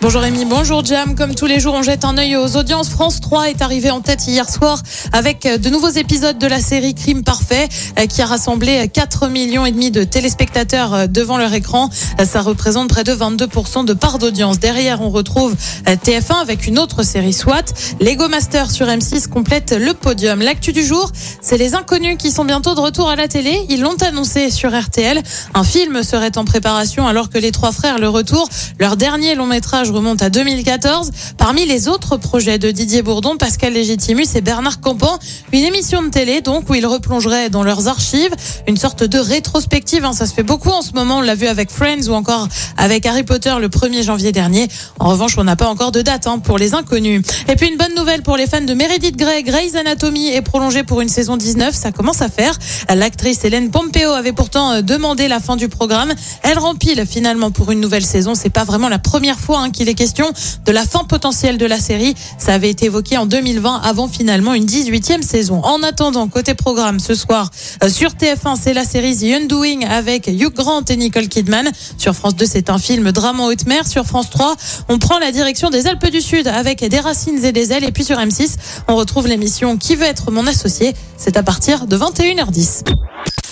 Bonjour Rémi, bonjour Jam. Comme tous les jours, on jette un œil aux audiences. France 3 est arrivé en tête hier soir avec de nouveaux épisodes de la série Crime Parfait euh, qui a rassemblé 4 millions et demi de téléspectateurs euh, devant leur écran. Euh, Ça représente près de 22% de part d'audience. Derrière, on retrouve TF1 avec une autre série SWAT. Lego Master sur M6 complète le podium. L'actu du jour, c'est les inconnus qui sont bientôt de retour à la télé. Ils l'ont annoncé sur RTL. Un film serait en préparation alors que les trois frères le retour. Leur dernier long métrage remonte à 2014. Parmi les autres projets de Didier Bourdon, Pascal Légitimus et Bernard Campan, une émission de télé donc où ils replongeraient dans leurs archives, une sorte de rétrospective. hein. ça se fait beaucoup en ce moment. On l'a vu avec Friends ou encore avec Harry Potter le 1er janvier dernier. En revanche, on n'a pas encore de date hein, pour les inconnus. Et puis une bonne nouvelle pour les fans de Meredith Grey, Grey's Anatomy est prolongée pour une saison 19. Ça commence à faire. L'actrice Hélène Pompeo avait pourtant euh, demandé la fin du programme. Elle rempile finalement pour une nouvelle saison. C'est pas vraiment la première fois hein, qu'il est question de la fin potentielle de la série. Ça avait été évoqué en 2020 avant finalement une 18e saison. En attendant, côté programme, ce soir euh, sur TF1, c'est la série The Undoing avec Hugh Grant et Nicole Kidman. Sur France 2, c'est un film drame en haute mer. Sur France 3, on prend la direction des Alpes du Sud avec des racines et des ailes. Et puis sur M6, on retrouve l'émission Qui veut être mon associé C'est à partir de 21h10.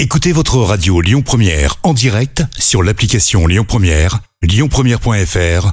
Écoutez votre radio Lyon Première en direct sur l'application Lyon Première, lyonpremière.fr